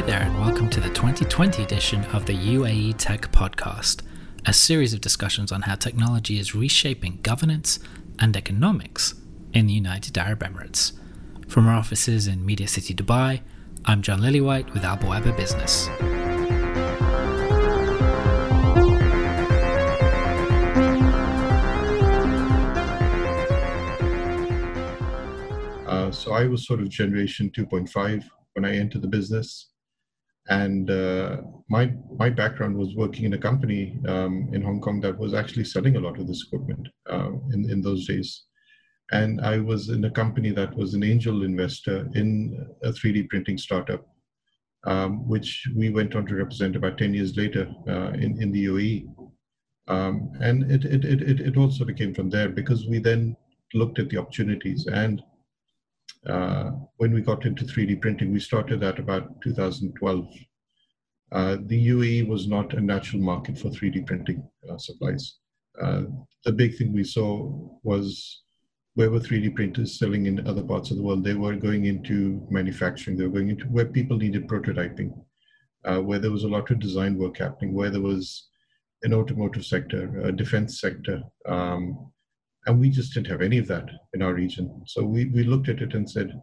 Hi there, and welcome to the 2020 edition of the UAE Tech Podcast, a series of discussions on how technology is reshaping governance and economics in the United Arab Emirates. From our offices in Media City, Dubai, I'm John Lillywhite with Al Business. Uh, so I was sort of generation 2.5 when I entered the business and uh, my my background was working in a company um, in Hong Kong that was actually selling a lot of this equipment uh, in in those days, and I was in a company that was an angel investor in a 3D printing startup, um, which we went on to represent about 10 years later uh, in in the UAE, um, and it, it it it of came from there because we then looked at the opportunities and uh, when we got into 3D printing, we started at about 2012. Uh, the UAE was not a natural market for 3D printing uh, supplies. Uh, the big thing we saw was where were 3D printers selling in other parts of the world? They were going into manufacturing, they were going into where people needed prototyping, uh, where there was a lot of design work happening, where there was an automotive sector, a defense sector, um, and we just didn't have any of that in our region. So we, we looked at it and said,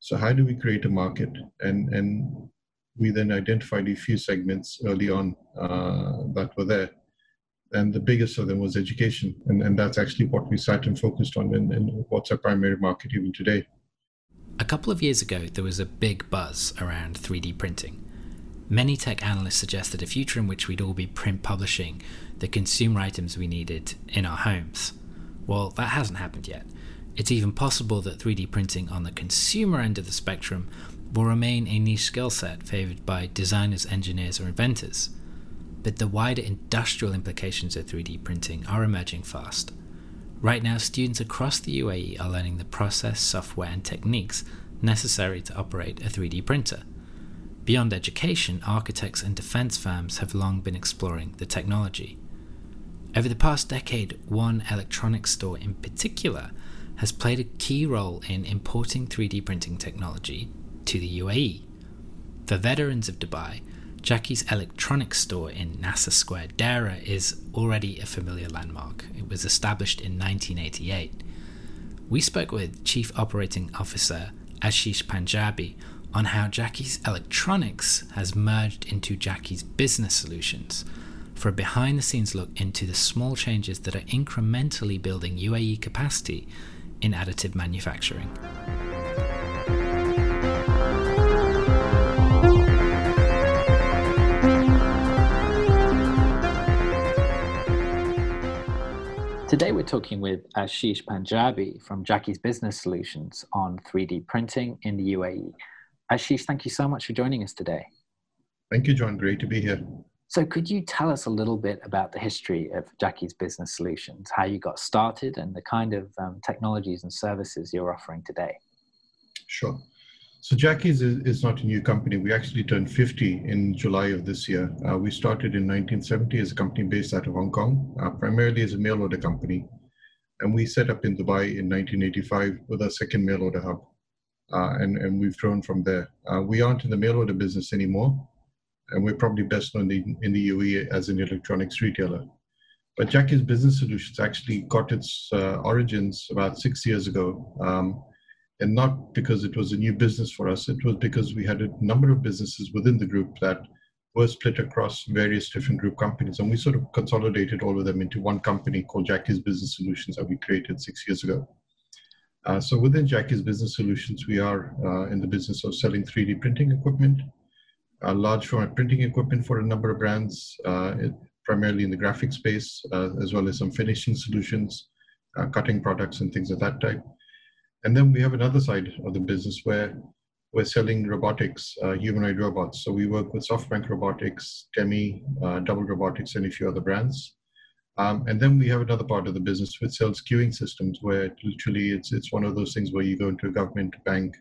so how do we create a market? And, and we then identified a few segments early on uh, that were there. And the biggest of them was education. And, and that's actually what we sat and focused on and, and what's our primary market even today. A couple of years ago, there was a big buzz around 3D printing. Many tech analysts suggested a future in which we'd all be print publishing the consumer items we needed in our homes. Well, that hasn't happened yet. It's even possible that 3D printing on the consumer end of the spectrum will remain a niche skill set favoured by designers, engineers, or inventors. But the wider industrial implications of 3D printing are emerging fast. Right now, students across the UAE are learning the process, software, and techniques necessary to operate a 3D printer. Beyond education, architects and defense firms have long been exploring the technology. Over the past decade, one electronics store in particular has played a key role in importing 3D printing technology to the UAE. For veterans of Dubai, Jackie's electronics store in Nasser Square, Deira, is already a familiar landmark. It was established in 1988. We spoke with Chief Operating Officer Ashish Panjabi on how Jackie's Electronics has merged into Jackie's Business Solutions for a behind the scenes look into the small changes that are incrementally building UAE capacity in additive manufacturing. Today, we're talking with Ashish Panjabi from Jackie's Business Solutions on 3D printing in the UAE. Ashish, thank you so much for joining us today. Thank you, John. Great to be here. So, could you tell us a little bit about the history of Jackie's Business Solutions, how you got started, and the kind of um, technologies and services you're offering today? Sure. So, Jackie's is, is, not a new company. We actually turned 50 in July of this year. Uh, we started in 1970 as a company based out of Hong Kong, uh, primarily as a mail order company. And we set up in Dubai in 1985 with our second mail order hub. Uh, and, and we've grown from there. Uh, we aren't in the mail order business anymore and we're probably best known in, in the UAE as an electronics retailer. But Jackie's Business Solutions actually got its uh, origins about six years ago. Um, and not because it was a new business for us, it was because we had a number of businesses within the group that were split across various different group companies. And we sort of consolidated all of them into one company called Jackie's Business Solutions that we created six years ago. Uh, so within Jackie's Business Solutions, we are uh, in the business of selling 3D printing equipment, uh, large format printing equipment for a number of brands, uh, it, primarily in the graphic space, uh, as well as some finishing solutions, uh, cutting products, and things of that type. And then we have another side of the business where we're selling robotics, uh, humanoid robots. So we work with SoftBank Robotics, Temi, uh, Double Robotics, and a few other brands. Um, and then we have another part of the business which sells queuing systems, where literally it's it's one of those things where you go into a government bank,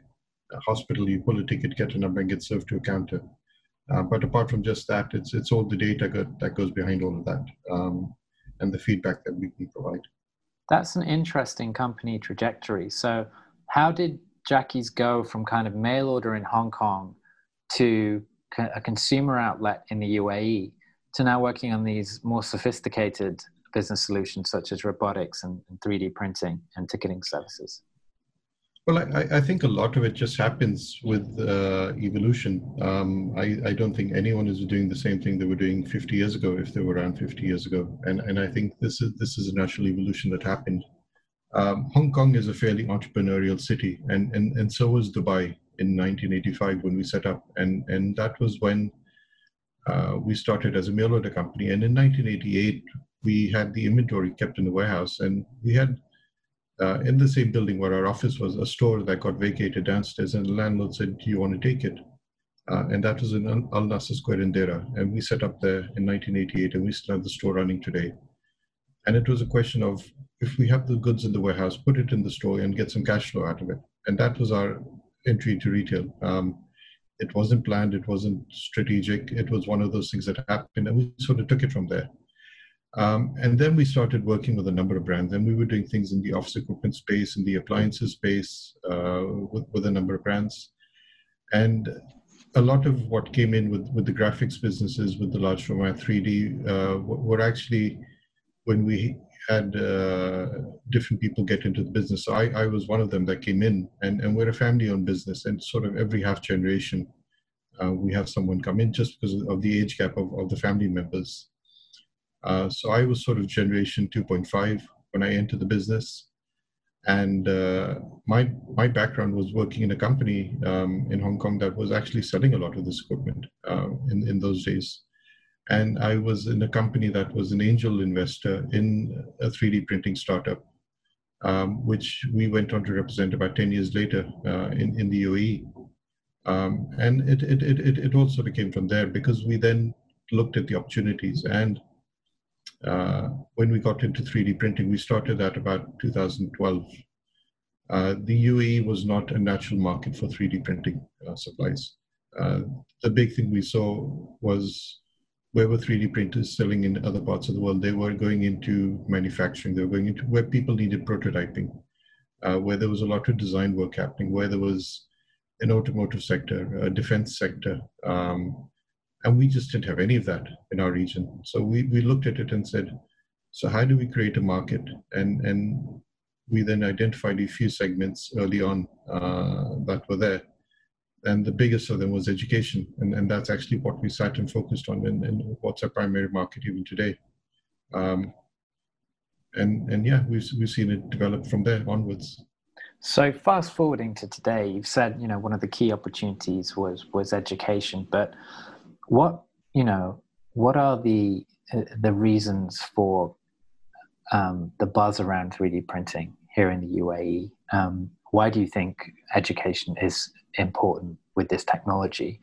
a hospital, you pull a ticket, get a number, and get served to a counter. Uh, but apart from just that, it's it's all the data go, that goes behind all of that, um, and the feedback that we can provide. That's an interesting company trajectory. So, how did Jackie's go from kind of mail order in Hong Kong to a consumer outlet in the UAE to now working on these more sophisticated business solutions such as robotics and, and 3D printing and ticketing services? Well, I, I, think a lot of it just happens with uh, evolution. Um, I, I, don't think anyone is doing the same thing they were doing 50 years ago if they were around 50 years ago. And, and I think this is this is a natural evolution that happened. Um, Hong Kong is a fairly entrepreneurial city, and, and, and so was Dubai in 1985 when we set up. And, and that was when uh, we started as a mail order company. And in 1988, we had the inventory kept in the warehouse, and we had uh, in the same building where our office was, a store that got vacated downstairs, and the landlord said, "Do you want to take it?" Uh, and that was in Al Nasser Square in Deira, and we set up there in 1988, and we still have the store running today. And it was a question of if we have the goods in the warehouse, put it in the store and get some cash flow out of it. And that was our entry into retail. Um, it wasn't planned, it wasn't strategic. It was one of those things that happened, and we sort of took it from there. Um, and then we started working with a number of brands, and we were doing things in the office equipment space, in the appliances space, uh, with, with a number of brands. And a lot of what came in with, with the graphics businesses, with the large format 3D, uh, were actually when we had uh, different people get into the business. So I, I was one of them that came in, and, and we're a family owned business, and sort of every half generation, uh, we have someone come in just because of the age gap of, of the family members. Uh, so I was sort of generation 2.5 when I entered the business. And uh, my, my background was working in a company um, in Hong Kong that was actually selling a lot of this equipment uh, in, in those days. And I was in a company that was an angel investor in a 3D printing startup, um, which we went on to represent about 10 years later uh, in, in the UAE. Um, and it, it, it, it also came from there because we then looked at the opportunities and uh, when we got into 3D printing, we started at about 2012. Uh, the UAE was not a natural market for 3D printing uh, supplies. Uh, the big thing we saw was where were 3D printers selling in other parts of the world? They were going into manufacturing. They were going into where people needed prototyping, uh, where there was a lot of design work happening, where there was an automotive sector, a defense sector, um, and we just didn't have any of that in our region. So we, we looked at it and said, so how do we create a market? And, and we then identified a few segments early on uh, that were there. And the biggest of them was education. And, and that's actually what we sat and focused on and, and what's our primary market even today. Um, and, and yeah, we've, we've seen it develop from there onwards. So fast forwarding to today, you've said, you know, one of the key opportunities was, was education, but what you know what are the uh, the reasons for um, the buzz around 3D printing here in the UAE? Um, why do you think education is important with this technology?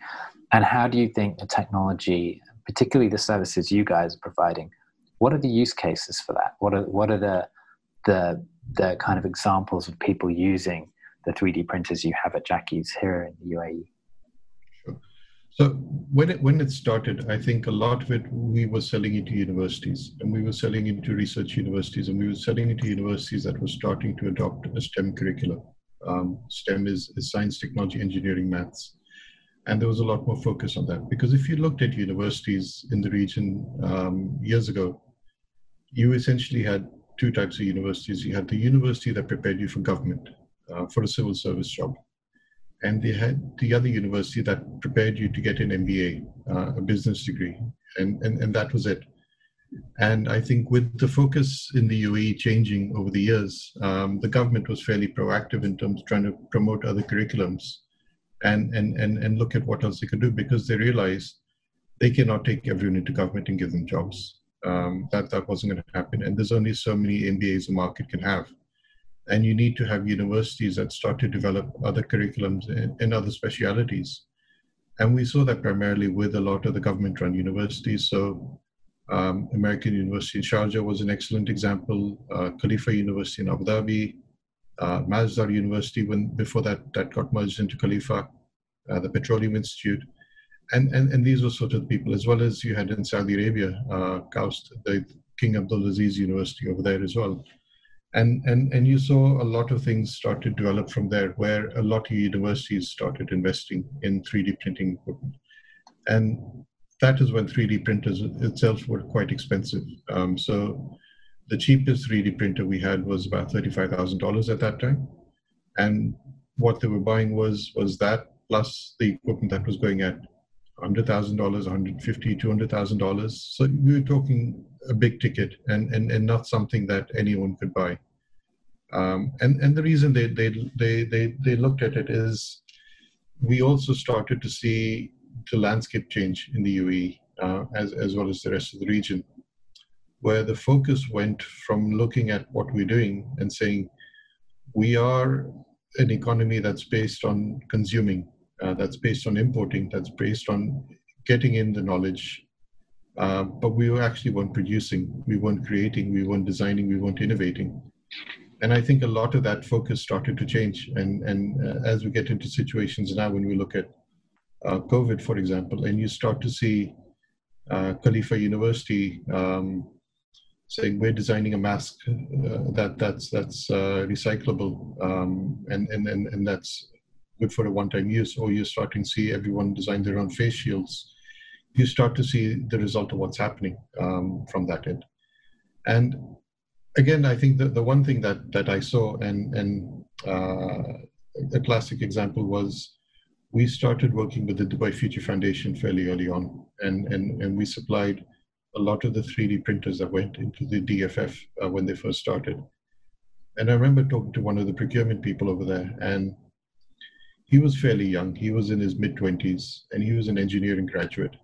And how do you think the technology, particularly the services you guys are providing, what are the use cases for that? What are what are the the the kind of examples of people using the 3D printers you have at Jackie's here in the UAE? So when it when it started, I think a lot of it we were selling into universities, and we were selling into research universities, and we were selling into universities that were starting to adopt a STEM curriculum. Um, STEM is, is science, technology, engineering, maths, and there was a lot more focus on that because if you looked at universities in the region um, years ago, you essentially had two types of universities. You had the university that prepared you for government, uh, for a civil service job, and they had the other university that prepared you to get an MBA, uh, a business degree, and, and and that was it. And I think with the focus in the UAE changing over the years, um, the government was fairly proactive in terms of trying to promote other curriculums, and and and and look at what else they could do because they realized they cannot take everyone into government and give them jobs. Um, that that wasn't going to happen, and there's only so many MBAs a market can have and you need to have universities that start to develop other curriculums in, in other specialities. And we saw that primarily with a lot of the government run universities. So, um, American University in Sharjah was an excellent example, uh, Khalifa University in Abu Dhabi, uh, Masdar University, when before that, that got merged into Khalifa, uh, the Petroleum Institute. And, and, and these were sort of people, as well as you had in Saudi Arabia, uh, KAUST, the King Abdulaziz University over there as well and and and you saw a lot of things start to develop from there where a lot of universities started investing in 3d printing equipment And that is when 3D printers itself were quite expensive. Um, so the cheapest 3D printer we had was about $35,000 at that time. And what they were buying was was that plus the equipment that was going at hundred thousand dollars, one hundred fifty, two hundred thousand dollars. So we were talking a big ticket, and and and not something that anyone could buy. Um, and and the reason they they they they they looked at it is we also started to see the landscape change in the UAE uh, as as well as the rest of the region, where the focus went from looking at what we're doing and saying we are an economy that's based on consuming uh, that's based on importing, that's based on getting in the knowledge. Uh, but we actually weren't producing, we weren't creating, we weren't designing, we weren't innovating. And I think a lot of that focus started to change. And, and uh, as we get into situations now, when we look at uh, COVID, for example, and you start to see uh, Khalifa University um, saying we're designing a mask uh, that that's that's uh, recyclable um, and, and and and that's good for a one-time use, or you're starting to see everyone design their own face shields, you start to see the result of what's happening um, from that end. And again, I think that the one thing that that I saw, and and uh, a classic example was we started working with the Dubai Future Foundation fairly early on, and and and we supplied a lot of the 3D printers that went into the DFF uh, when they first started. And I remember talking to one of the procurement people over there, and he was fairly young. He was in his mid 20s and he was an engineering graduate.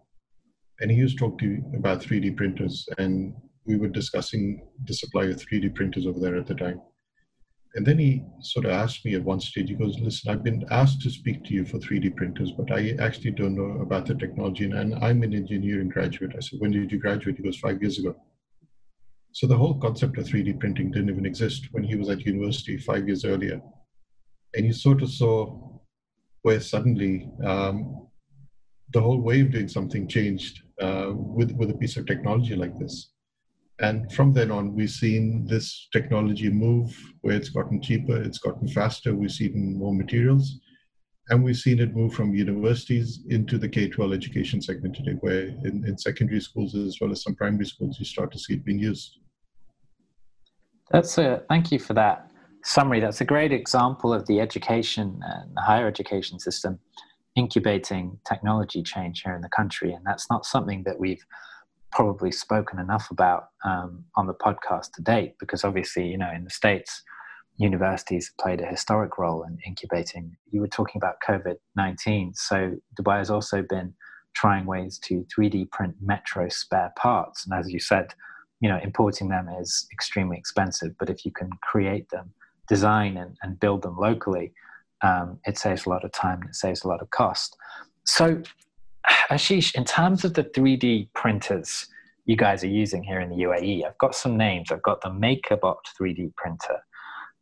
And he used to talk to about 3D printers. And we were discussing the supply of 3D printers over there at the time. And then he sort of asked me at one stage, he goes, Listen, I've been asked to speak to you for 3D printers, but I actually don't know about the technology. And I'm an engineering graduate. I said, When did you graduate? He goes, Five years ago. So the whole concept of 3D printing didn't even exist when he was at university five years earlier. And you sort of saw where suddenly um, the whole way of doing something changed uh, with, with a piece of technology like this. And from then on, we've seen this technology move where it's gotten cheaper, it's gotten faster, we've seen more materials, and we've seen it move from universities into the K 12 education segment today, where in, in secondary schools as well as some primary schools, you start to see it being used. That's a, thank you for that summary, that's a great example of the education and the higher education system incubating technology change here in the country. And that's not something that we've probably spoken enough about um, on the podcast to date, because obviously, you know, in the States, universities have played a historic role in incubating. You were talking about COVID 19. So Dubai has also been trying ways to 3D print metro spare parts. And as you said, you know, importing them is extremely expensive, but if you can create them design and, and build them locally, um, it saves a lot of time and it saves a lot of cost. So, Ashish, in terms of the 3D printers you guys are using here in the UAE, I've got some names. I've got the MakerBot 3D printer.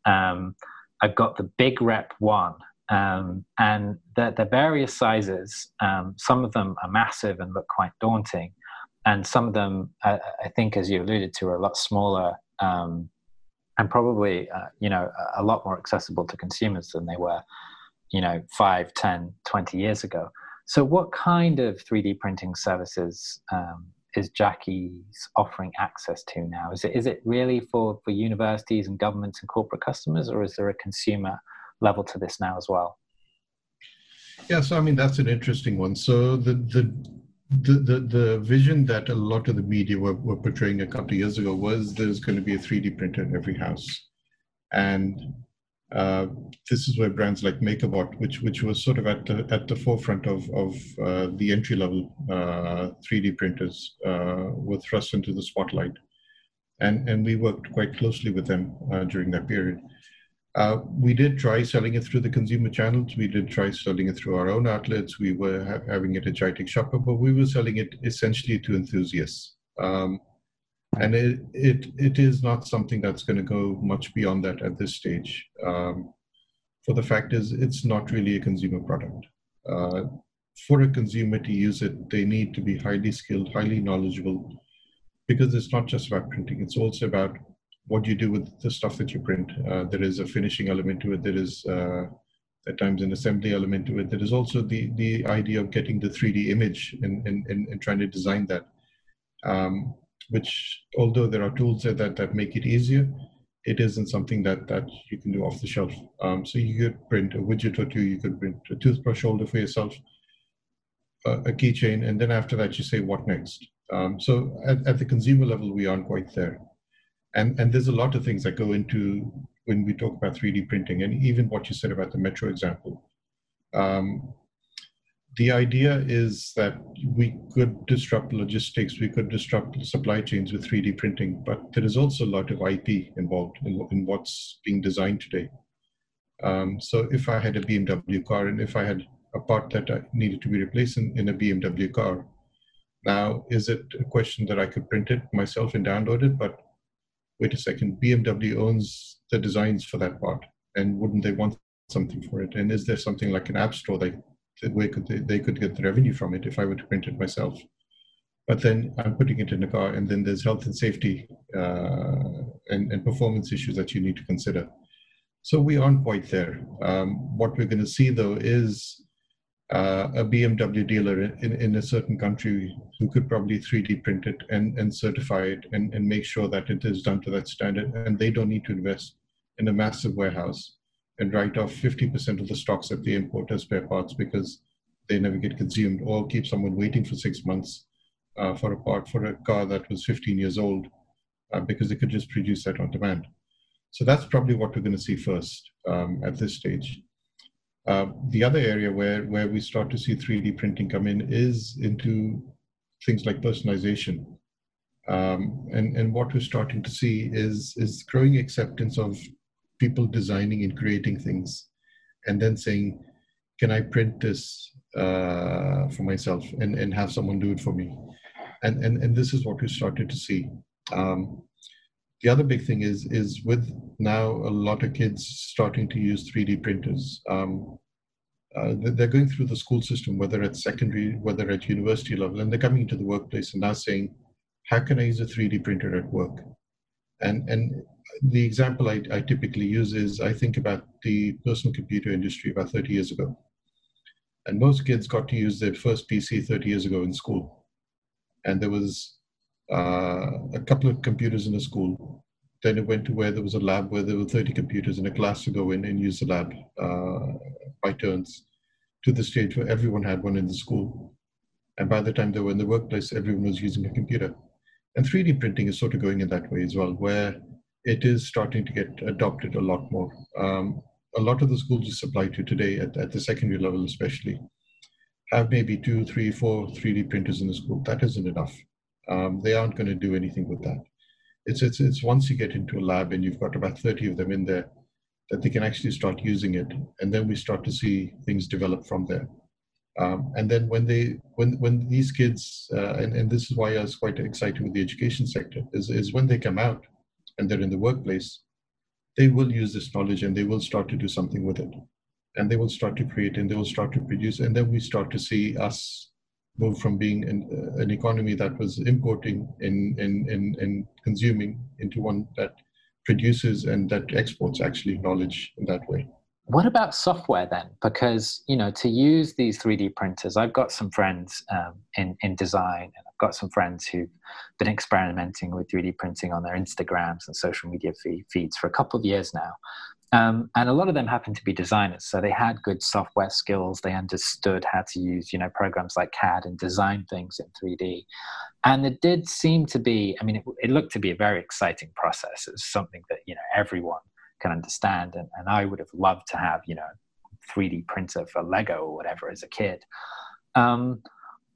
Um, I've got the BigRep One, um, and they're, they're, various sizes. Um, some of them are massive and look quite daunting, and some of them, uh, I think, as you alluded to, are a lot smaller um, and probably uh, you know a lot more accessible to consumers than they were you know 5 10 20 years ago. So what kind of 3d printing services um, is jackie's offering access to now? Is it is it really for for universities and governments and corporate customers or is there a consumer level to this now as well? Yeah so i mean that's an interesting one. So the the the, the, the vision that a lot of the media were, were portraying a couple of years ago was there's going to be a 3D printer in every house. And uh, this is where brands like MakerBot, which which was sort of at the at the forefront of of uh, the entry level uh, 3D printers, uh, were thrust into the spotlight, and and we worked quite closely with them uh, during that period. Uh, we did try selling it through the consumer channels. We did try selling it through our own outlets. We were ha- having it at GITEX Shopper, but we were selling it essentially to enthusiasts. Um, and it, it, it is not something that's going to go much beyond that at this stage. Um, for the fact is, it's not really a consumer product. Uh, for a consumer to use it, they need to be highly skilled, highly knowledgeable, because it's not just about printing, it's also about what do you do with the stuff that you print. Uh, there is a finishing element to it. There is uh, at times an assembly element to it. There is also the the idea of getting the 3D image and and, and, and trying to design that. Um, which although there are tools that, that, that make it easier, it isn't something that that you can do off the shelf. Um, so you could print a widget or two, you could print a toothbrush holder for yourself, a, a keychain, and then after that you say what next. Um, so at, at the consumer level, we aren't quite there. And, and there's a lot of things that go into when we talk about 3D printing, and even what you said about the metro example. Um, the idea is that we could disrupt logistics, we could disrupt supply chains with 3D printing, but there is also a lot of IP involved in, in what's being designed today. Um, so if I had a BMW car and if I had a part that I needed to be replaced in, in a BMW car, now is it a question that I could print it myself and download it? But wait a second, BMW owns the designs for that part, and wouldn't they want something for it? And is there something like an app store that, that way could they, they could get the revenue from it if I were to print it myself? But then I'm putting it in a car, and then there's health and safety uh, and, and performance issues that you need to consider. So we aren't quite there. Um, what we're going to see though is uh, a BMW dealer in, in a certain country who could probably 3D print it and, and certify it and, and make sure that it is done to that standard. And they don't need to invest in a massive warehouse and write off 50% of the stocks that they import as spare parts because they never get consumed or keep someone waiting for six months uh, for a part for a car that was 15 years old uh, because they could just produce that on demand. So that's probably what we're going to see first um, at this stage. Uh, the other area where, where we start to see 3D printing come in is into things like personalization. Um, and, and what we're starting to see is, is growing acceptance of people designing and creating things and then saying, can I print this uh, for myself and, and have someone do it for me? And, and, and this is what we started to see. Um, the other big thing is is with now a lot of kids starting to use 3D printers. Um, uh, they're going through the school system, whether at secondary, whether at university level, and they're coming into the workplace and now saying, "How can I use a 3D printer at work?" And and the example I, I typically use is I think about the personal computer industry about 30 years ago, and most kids got to use their first PC 30 years ago in school, and there was uh, a couple of computers in a school. Then it went to where there was a lab where there were 30 computers in a class to go in and use the lab uh, by turns to the stage where everyone had one in the school. And by the time they were in the workplace, everyone was using a computer. And 3D printing is sort of going in that way as well, where it is starting to get adopted a lot more. Um, a lot of the schools you supply to today, at, at the secondary level especially, have maybe two, three, four 3D printers in the school. That isn't enough um, they aren't going to do anything with that. It's, it's, it's once you get into a lab and you've got about 30 of them in there that they can actually start using it. And then we start to see things develop from there. Um, and then when they when when these kids uh, and, and this is why I was quite excited with the education sector is, is when they come out and they're in the workplace, they will use this knowledge and they will start to do something with it. And they will start to create and they will start to produce. And then we start to see us move from being an, uh, an economy that was importing and, consuming into one that produces and that exports actually knowledge in that way. What about software then? Because you know, to use these 3D printers, I've got some friends um, in in design, and I've got some friends who've been experimenting with 3D printing on their Instagrams and social media feeds for a couple of years now. Um, and a lot of them happened to be designers, so they had good software skills. They understood how to use, you know, programs like CAD and design things in 3D. And it did seem to be, I mean, it, it looked to be a very exciting process. It's something that you know everyone can understand, and, and I would have loved to have, you know, 3D printer for Lego or whatever as a kid. Um,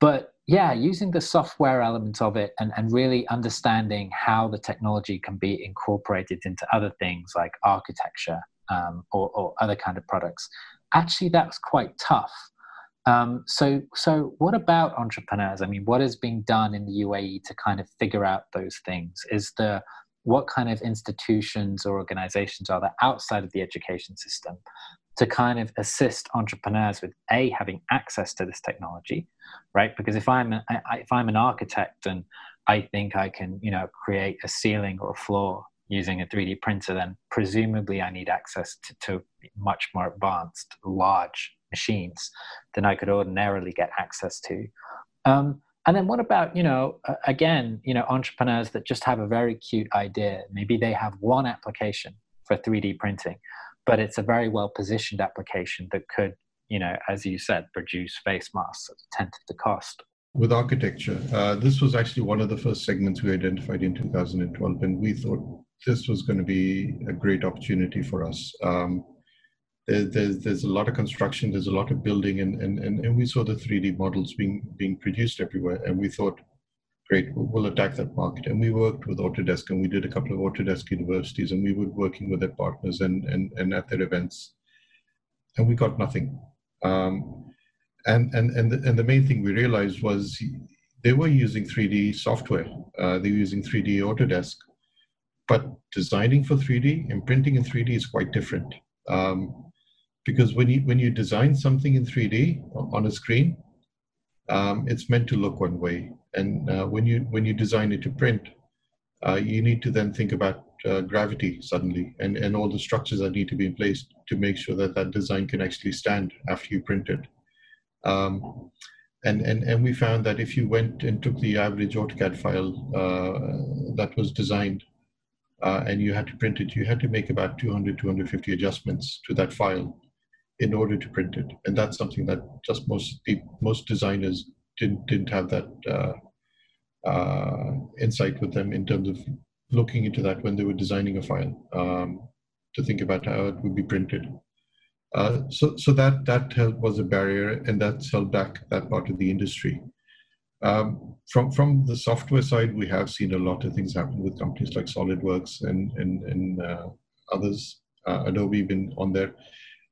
but yeah, using the software element of it and, and really understanding how the technology can be incorporated into other things like architecture um, or, or, other kind of products. Actually, that's quite tough. Um, so, so what about entrepreneurs? I mean, what is being done in the UAE to kind of figure out those things? Is the what kind of institutions or organizations are there outside of the education system to kind of assist entrepreneurs with a having access to this technology right? Because if i'm if i'm an architect and i think i can you know create a ceiling or a floor using a 3D printer, then presumably I need access to, to much more advanced, large machines than I could ordinarily get access to. Um, and then what about you know again you know entrepreneurs that just have a very cute idea. Maybe they have one application for 3d printing but it's a very well positioned application that could you know as you said produce face masks at a tenth of the cost. With architecture uh, this was actually one of the first segments we identified in 2012 and we thought this was going to be a great opportunity for us. Um, there, there's there's a lot of construction, there's a lot of building, and and and, and we saw the 3D models being being produced everywhere, and we thought, great, we'll attack that market. And we worked with Autodesk, and we did a couple of Autodesk universities, and we were working with their partners and and and at their events, and we got nothing. Um, and and and the, and the main thing we realized was they were using 3D software. Uh, they were using 3D Autodesk, but designing for 3D and printing in 3D is quite different. Um, because when you when you design something in 3D on a screen, um, it's meant to look one way, and uh, when you when you design it to print, uh, you need to then think about uh, gravity suddenly and and all the structures that need to be in place to make sure that that design can actually stand after you print it. Um, and, and, and we found that if you went and took the average AutoCAD file uh, that was designed uh, and you had to print it, you had to make about 200, 250 adjustments to that file in order to print it. And that's something that just most most designers didn't didn't have that uh, uh, insight with them in terms of looking into that when they were designing a file um, to think about how it would be printed. Uh, so so that that was a barrier, and that's held back that part of the industry. Um, from from the software side, we have seen a lot of things happen with companies like SolidWorks and and, and uh, others. Uh, Adobe been on there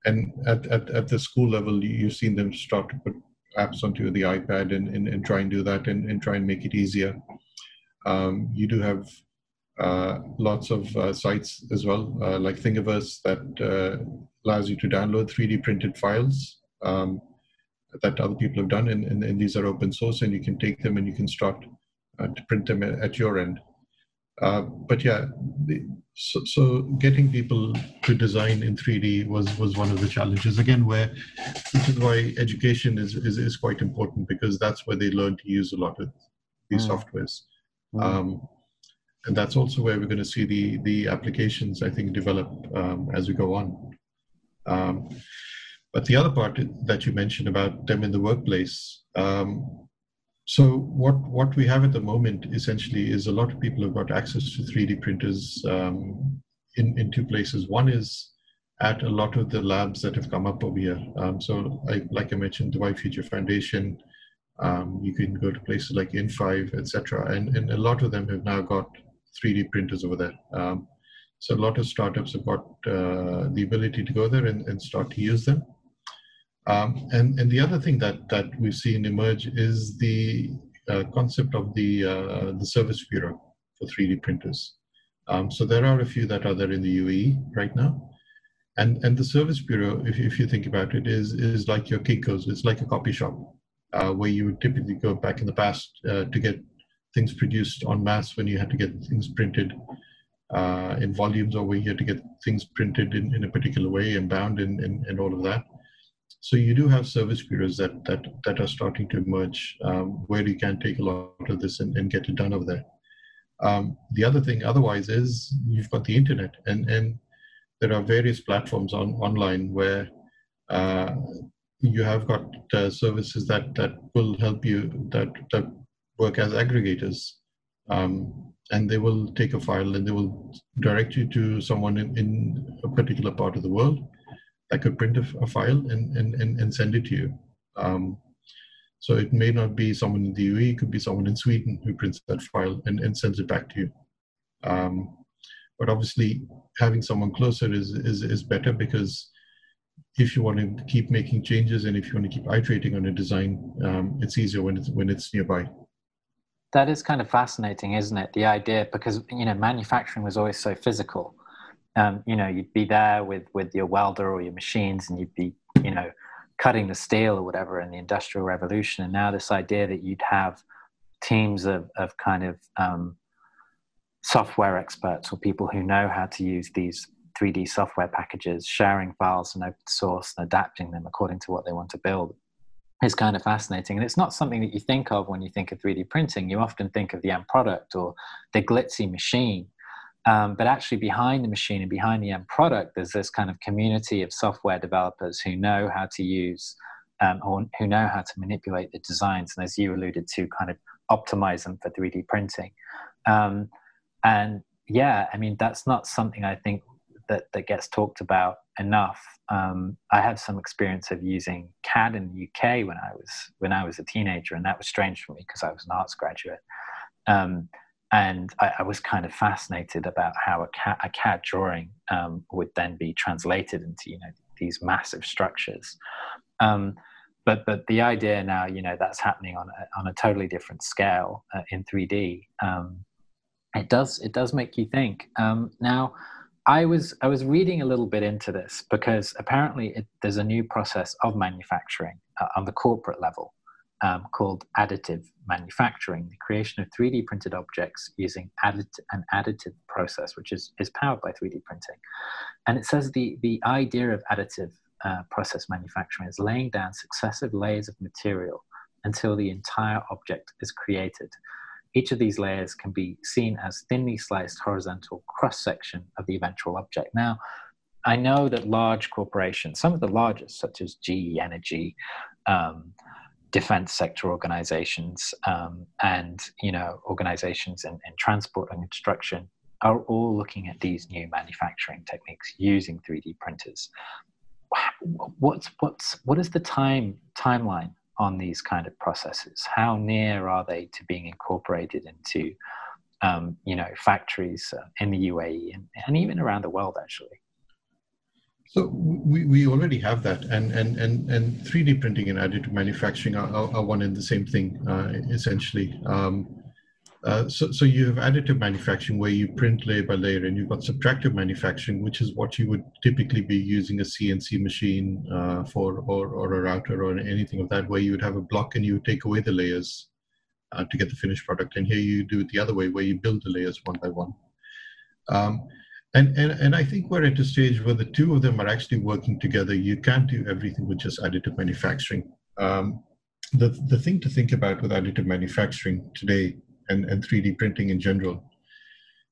and at, at, at the school level, you've seen them start to put apps onto the iPad and, and, and try and do that and, and try and make it easier. Um, you do have uh, lots of uh, sites as well, uh, like Thingiverse, that uh, allows you to download 3D printed files um, that other people have done, and, and, and, these are open source, and you can take them and you can start uh, to print them at your end. Uh, but yeah, the, so, so, getting people to design in 3D was was one of the challenges again, where which is why education is, is, is quite important because that's where they learn to use a lot of these mm. softwares. Mm. Um, and that's also where we're going to see the the applications I think develop um, as we go on. Um, but the other part that you mentioned about them in the workplace, um, so what what we have at the moment essentially is a lot of people have got access to 3D printers um, in in two places. One is at a lot of the labs that have come up over here. Um, so I, like I mentioned, the Dubai Future Foundation. Um, you can go to places like In5, etc. And, and a lot of them have now got 3D printers over there. Um, so a lot of startups have got uh, the ability to go there and, and start to use them. Um, and, and the other thing that, that we've seen emerge is the uh, concept of the, uh, the service bureau for 3D printers. Um, so there are a few that are there in the UAE right now. And, and the service bureau, if, if you think about it, is, is like your Kinko's. It's like a copy shop uh, where you would typically go back in the past uh, to get things produced en masse when you had to get things printed uh, in volumes or where you had to get things printed in, in a particular way and bound and, and, and all of that. So you do have service bureaus that that that are starting to emerge um, where you can take a lot of this and, and get it done over there. Um, the other thing, otherwise, is you've got the internet, and and there are various platforms on online where uh, you have got uh, services that that will help you that that work as aggregators, um, and they will take a file and they will direct you to someone in, in a particular part of the world I could print a, a file and, and, and, and, send it to you. Um, so it may not be someone in the UAE, it could be someone in Sweden who prints that file and, and sends it back to you. Um, but obviously, having someone closer is, is, is better because if you want to keep making changes and if you want to keep iterating on a design, um, it's easier when it's, when it's nearby. That is kind of fascinating, isn't it? The idea, because you know, manufacturing was always so physical um, you know, you'd be there with with your welder or your machines, and you'd be, you know, cutting the steel or whatever in the Industrial Revolution. And now this idea that you'd have teams of of kind of um, software experts or people who know how to use these 3D software packages, sharing files and open source and adapting them according to what they want to build is kind of fascinating. And it's not something that you think of when you think of 3D printing. You often think of the end product or the glitzy machine. Um, but actually, behind the machine and behind the end product, there's this kind of community of software developers who know how to use um, or who know how to manipulate the designs. And as you alluded to, kind of optimize them for 3D printing. Um, and yeah, I mean, that's not something I think that, that gets talked about enough. Um, I had some experience of using CAD in the UK when I was when I was a teenager, and that was strange for me because I was an arts graduate. Um, and I, I, was kind of fascinated about how a cat, a CAD drawing um, would then be translated into you know these massive structures. Um, but but the idea now, you know, that's happening on a, on a totally different scale uh, in 3D. Um, it does it does make you think. Um, now, I was I was reading a little bit into this because apparently it, there's a new process of manufacturing uh, on the corporate level um, called additive manufacturing, the creation of 3D printed objects using an additive process, which is, is powered by 3D printing. And it says the, the idea of additive uh, process manufacturing is laying down successive layers of material until the entire object is created. Each of these layers can be seen as thinly sliced horizontal cross section of the eventual object. Now, I know that large corporations, some of the largest, such as GE Energy, um, defense sector organizations, um, and you know organizations in, in transport and construction, are all looking at these new manufacturing techniques using 3D printers what's what's what is the time timeline on these kind of processes? How near are they to being incorporated into um, you know factories uh, in the UAE and, and even around the world actually? So we, we already have that, and and and and 3D printing and additive manufacturing are, are, are one and the same thing uh, essentially. Um, uh, so, so you have additive manufacturing where you print layer by layer, and you've got subtractive manufacturing, which is what you would typically be using a CNC machine uh, for, or, or a router, or anything of that, where you would have a block and you would take away the layers uh, to get the finished product. And here you do it the other way, where you build the layers one by one. Um, and, and, and I think we're at a stage where the two of them are actually working together. You can't do everything with just additive manufacturing. Um, the, the thing to think about with additive manufacturing today and, and 3D printing in general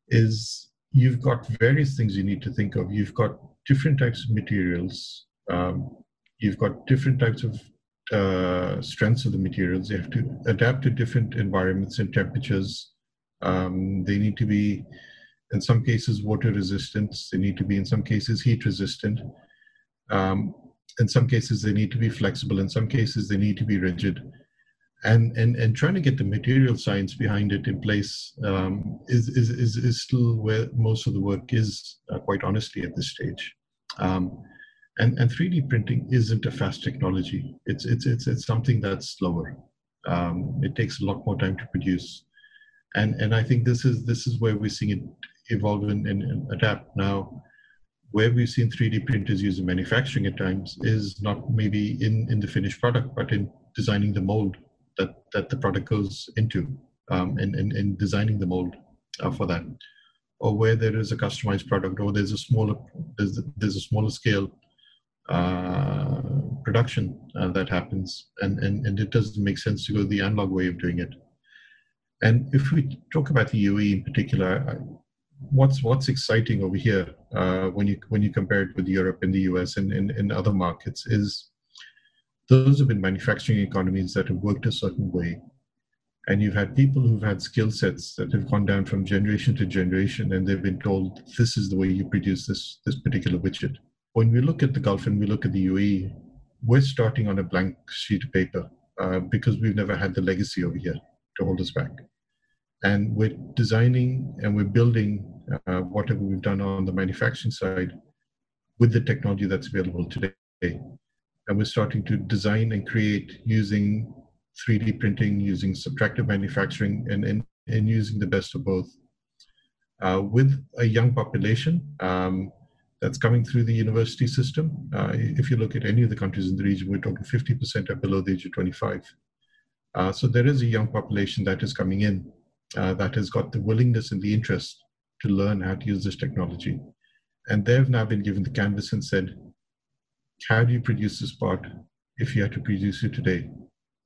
is you've got various things you need to think of. You've got different types of materials. Um, you've got different types of uh, strengths of the materials. You have to adapt to different environments and temperatures. Um, they need to be, in some cases, water resistant. They need to be, in some cases, heat resistant. Um, in some cases, they need to be flexible. In some cases, they need to be rigid and and and trying to get the material science behind it in place um, is, is, is is still where most of the work is, uh, quite honestly, at this stage. Um, and and 3D printing isn't a fast technology. It's it's it's it's something that's slower. Um, it takes a lot more time to produce, and and I think this is this is where we're seeing it evolve and, and, and adapt now. Where we've seen 3D printers used in manufacturing at times is not maybe in in the finished product, but in designing the mold that that the product goes into um, in, in, in designing the mold uh, for that or where there is a customized product or there's a smaller there's, there's a smaller scale uh, production uh, that happens and, and and it doesn't make sense to go the analog way of doing it and if we talk about the UAE in particular what's what's exciting over here uh, when you when you compare it with Europe and the US and in other markets is those have been manufacturing economies that have worked a certain way. And you've had people who've had skill sets that have gone down from generation to generation, and they've been told this is the way you produce this, this particular widget. When we look at the Gulf and we look at the UAE, we're starting on a blank sheet of paper uh, because we've never had the legacy over here to hold us back. And we're designing and we're building uh, whatever we've done on the manufacturing side with the technology that's available today and we're starting to design and create using 3D printing, using subtractive manufacturing, and, and, and using the best of both. Uh, with a young population um, that's coming through the university system, uh, if you look at any of the countries in the region, we're talking 50% are below the age of 25. Uh, so there is a young population that is coming in. Uh, that has got the willingness and the interest to learn how to use this technology. And they've now been given the canvas and said, how do you produce this part if you had to produce it today?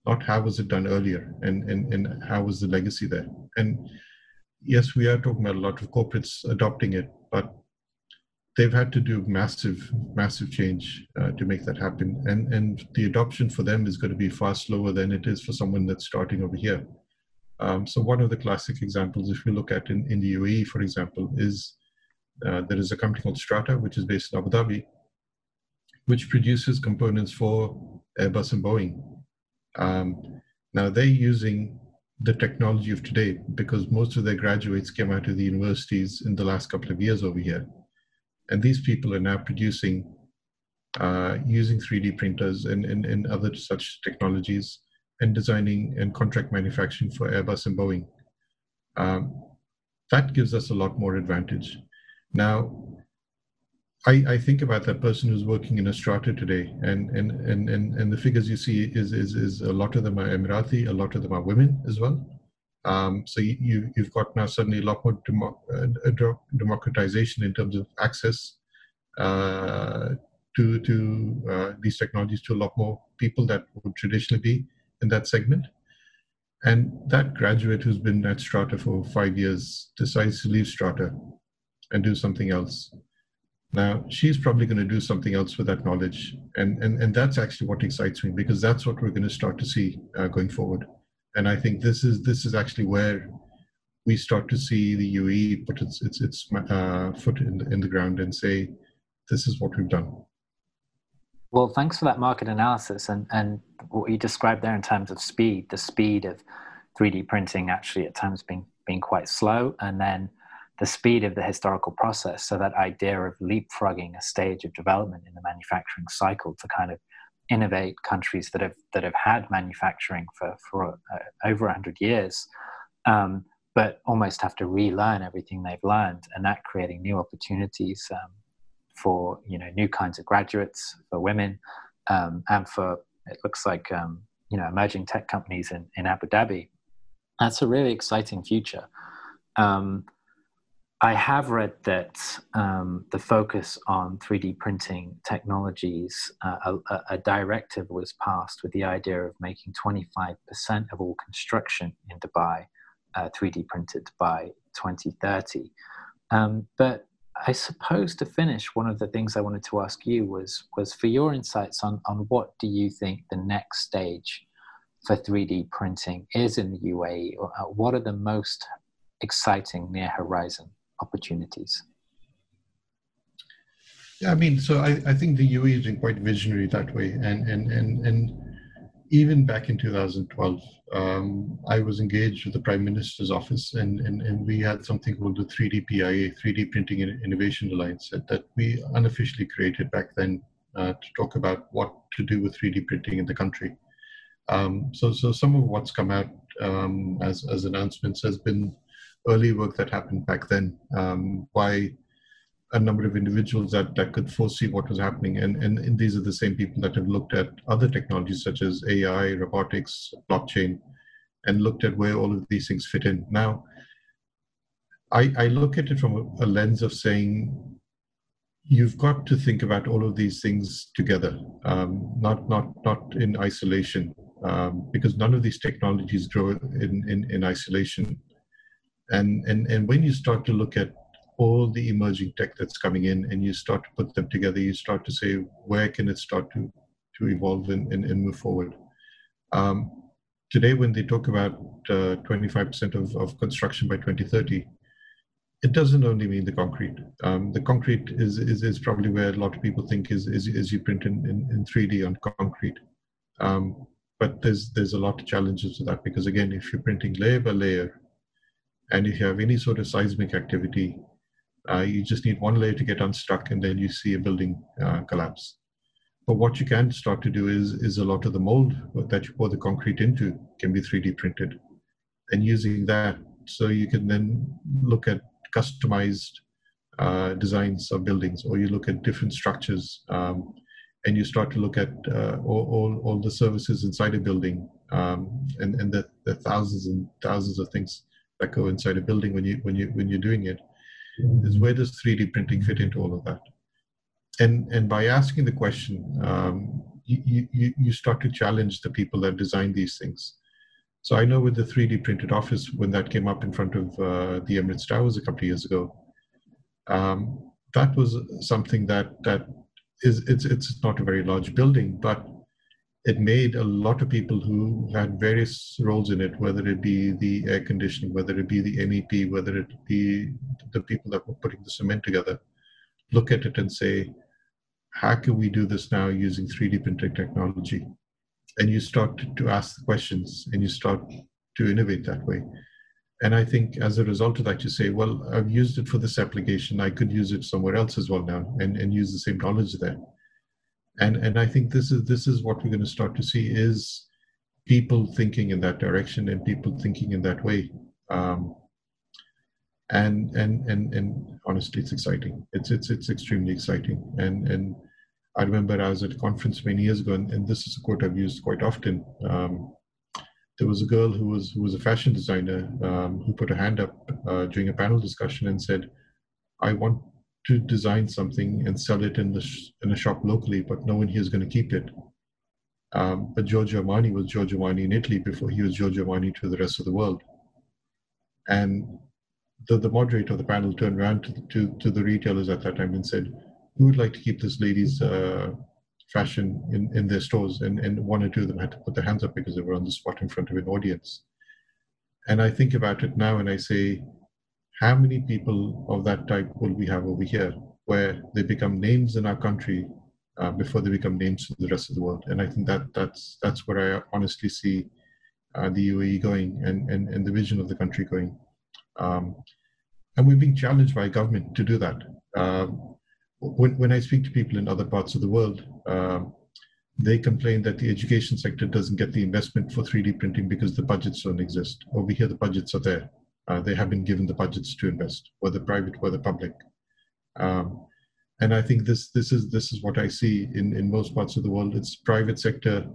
Not how was it done earlier and, and, and how was the legacy there? And yes, we are talking about a lot of corporates adopting it, but they've had to do massive, massive change uh, to make that happen. And, and the adoption for them is going to be far slower than it is for someone that's starting over here. Um, so one of the classic examples, if we look at in, in the UAE, for example, is uh, there is a company called Strata, which is based in Abu Dhabi, which produces components for Airbus and Boeing. Um, now they're using the technology of today because most of their graduates came out of the universities in the last couple of years over here. And these people are now producing uh, using 3D printers and, and, and other such technologies and designing and contract manufacturing for Airbus and Boeing. Um, that gives us a lot more advantage. Now, I, I, think about that person who's working in a strata today, and and and and, and the figures you see is, is is a lot of them are Emirati, a lot of them are women as well. Um, so you you've got now suddenly a lot more demo, uh, democratization in terms of access uh, to to uh, these technologies to a lot more people that would traditionally be in that segment. And that graduate who's been at Strata for five years decides to leave Strata and do something else. Now, she's probably going to do something else with that knowledge. And, and, and that's actually what excites me because that's what we're going to start to see uh, going forward. And I think this is, this is actually where we start to see the UAE put its, its, its uh, foot in the, in the ground and say, this is what we've done. Well, thanks for that market analysis and, and what you described there in terms of speed, the speed of 3D printing actually at times being, being quite slow, and then the speed of the historical process. So that idea of leapfrogging a stage of development in the manufacturing cycle to kind of innovate countries that have that have had manufacturing for for uh, over 100 years, um, but almost have to relearn everything they've learned, and that creating new opportunities um, for you know new kinds of graduates for women, um, and for it looks like um, you know emerging tech companies in, in Abu Dhabi. That's a really exciting future. Um, I have read that um, the focus on 3D printing technologies, uh, a, a, directive was passed with the idea of making 25% of all construction in Dubai uh, 3D printed by 2030. Um, but I suppose to finish, one of the things I wanted to ask you was was for your insights on on what do you think the next stage for 3D printing is in the UAE? Or uh, what are the most exciting near horizon opportunities? Yeah, I mean, so I, I think the UAE is quite visionary that way, and and and and even back in 2012, um, I was engaged with the Prime Minister's office, and, and, and we had something called the 3D PIA, 3D Printing Innovation Alliance, that, we unofficially created back then uh, to talk about what to do with 3D printing in the country. Um, so, so some of what's come out um, as, as announcements has been early work that happened back then um, by a number of individuals that, that could foresee what was happening. And, and, and, these are the same people that have looked at other technologies such as AI, robotics, blockchain, and looked at where all of these things fit in. Now, I, I look at it from a, lens of saying you've got to think about all of these things together, um, not, not, not in isolation, um, because none of these technologies grow in, in, in isolation. And, and, and when you start to look at all the emerging tech that's coming in and you start to put them together, you start to say, where can it start to, to evolve and, and, and move forward? Um, today, when they talk about uh, 25% of, of construction by 2030, it doesn't only mean the concrete. Um, the concrete is, is, is probably where a lot of people think is, is, is you print in, in, in 3D on concrete. Um, but there's, there's a lot of challenges to that because again, if you're printing layer by layer, and if you have any sort of seismic activity, uh, you just need one layer to get unstuck and then you see a building uh, collapse. But what you can start to do is, is a lot of the mold that you pour the concrete into can be 3D printed. And using that, so you can then look at customized uh, designs of buildings, or you look at different structures, um, and you start to look at uh, all, all, all, the services inside a building, um, and, and the, the thousands and thousands of things that go inside a building when you when you when you're doing it is where does 3D printing fit into all of that? And and by asking the question, um, you, you you start to challenge the people that design these things. So I know with the 3D printed office, when that came up in front of uh, the Emirates Towers a couple of years ago, um, that was something that that is it's it's not a very large building, but it made a lot of people who had various roles in it, whether it be the air conditioning, whether it be the MEP, whether it be the people that were putting the cement together, look at it and say, how can we do this now using 3D printing technology? And you start to ask the questions and you start to innovate that way. And I think as a result of that, you say, well, I've used it for this application. I could use it somewhere else as well now and, and use the same knowledge there and and i think this is this is what we're going to start to see is people thinking in that direction and people thinking in that way. Um, and and and and honestly it's exciting. It's it's it's extremely exciting. And and i remember i was at a conference many years ago and, and this is a quote i've used quite often. Um, there was a girl who was who was a fashion designer um, who put her hand up uh, during a panel discussion and said i want to design something and sell it in the sh- in a shop locally, but no one here is going to keep it. Um, but Giorgio Armani was Giorgio Armani in Italy before he was Giorgio Armani to the rest of the world. And the, the moderator of the panel turned around to, to, to the retailers at that time and said, who would like to keep this lady's uh, fashion in, in their stores? And, and one or two of them had to put their hands up because they were on the spot in front of an audience. And I think about it now and I say, how many people of that type will we have over here where they become names in our country uh, before they become names to the rest of the world? And i think that that's that's where i honestly see uh, the uae going and, and and the vision of the country going. Um, and we're being challenged by government to do that. Um, when, when i speak to people in other parts of the world um, they complain that the education sector doesn't get the investment for 3d printing because the budgets don't exist. Over here the budgets are there uh, they have been given the budgets to invest, whether private, whether public. Um, and I think this this is this is what I see in, in most parts of the world. It's private sector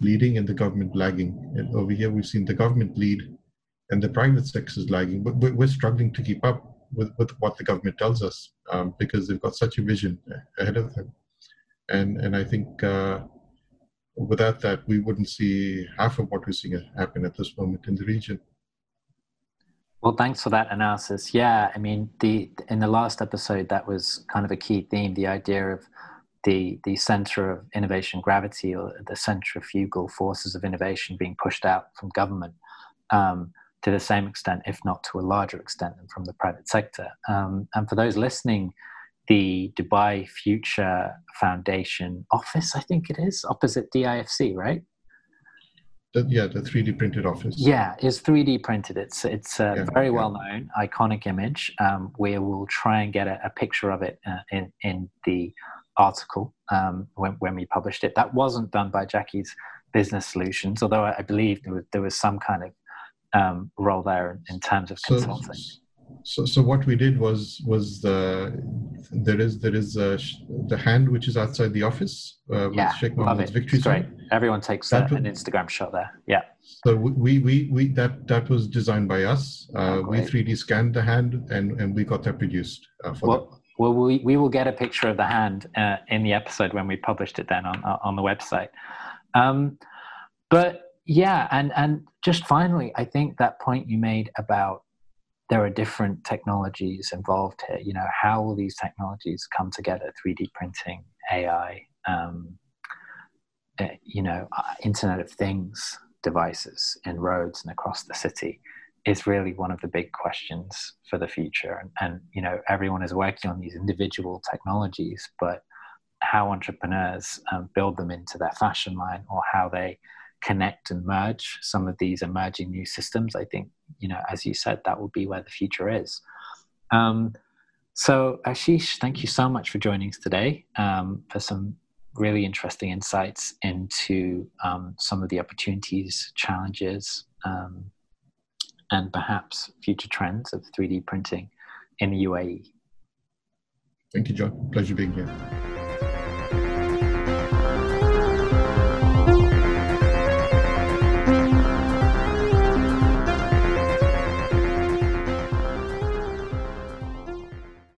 leading and the government lagging. And over here, we've seen the government lead and the private sector is lagging, but we're struggling to keep up with, with what the government tells us um, because they've got such a vision ahead of them. And and I think uh, without that, we wouldn't see half of what we're seeing happen at this moment in the region. Well, thanks for that analysis. Yeah, I mean, the in the last episode, that was kind of a key theme: the idea of the the center of innovation gravity, or the centrifugal forces of innovation, being pushed out from government um, to the same extent, if not to a larger extent, than from the private sector. Um, and for those listening, the Dubai Future Foundation office, I think it is, opposite DIFC, right? The, yeah, the 3D printed office. Yeah, is 3D printed. It's it's a yeah, very yeah. well known, iconic image. Um, we will try and get a, a picture of it uh, in in the article um, when when we published it. That wasn't done by Jackie's Business Solutions, although I, believe there was, there was some kind of um, role there in, in terms of consulting. So, so, what we did was was the there is there is a, the hand which is outside the office uh, with yeah, Sheikh Mohammed's victory great. Everyone takes that a, an Instagram shot there. Yeah. So we we we that that was designed by us. Uh, oh, we 3D scanned the hand and and we got that produced uh, for well, well, we, we will get a picture of the hand uh, in the episode when we published it then on on the website. Um, but yeah, and and just finally, I think that point you made about there are different technologies involved here. You know, how will these technologies come together? 3D printing, AI, um, uh, you know, uh, Internet of Things devices in roads and across the city is really one of the big questions for the future. And, and you know, everyone is working on these individual technologies, but how entrepreneurs um, build them into their fashion line or how they connect and merge some of these emerging new systems, I think, you know, as you said, that will be where the future is. Um, so, Ashish, thank you so much for joining us today um, for some really interesting insights into um, some of the opportunities, challenges, um, and perhaps future trends of 3D printing in the UAE. Thank you, John. Pleasure being here.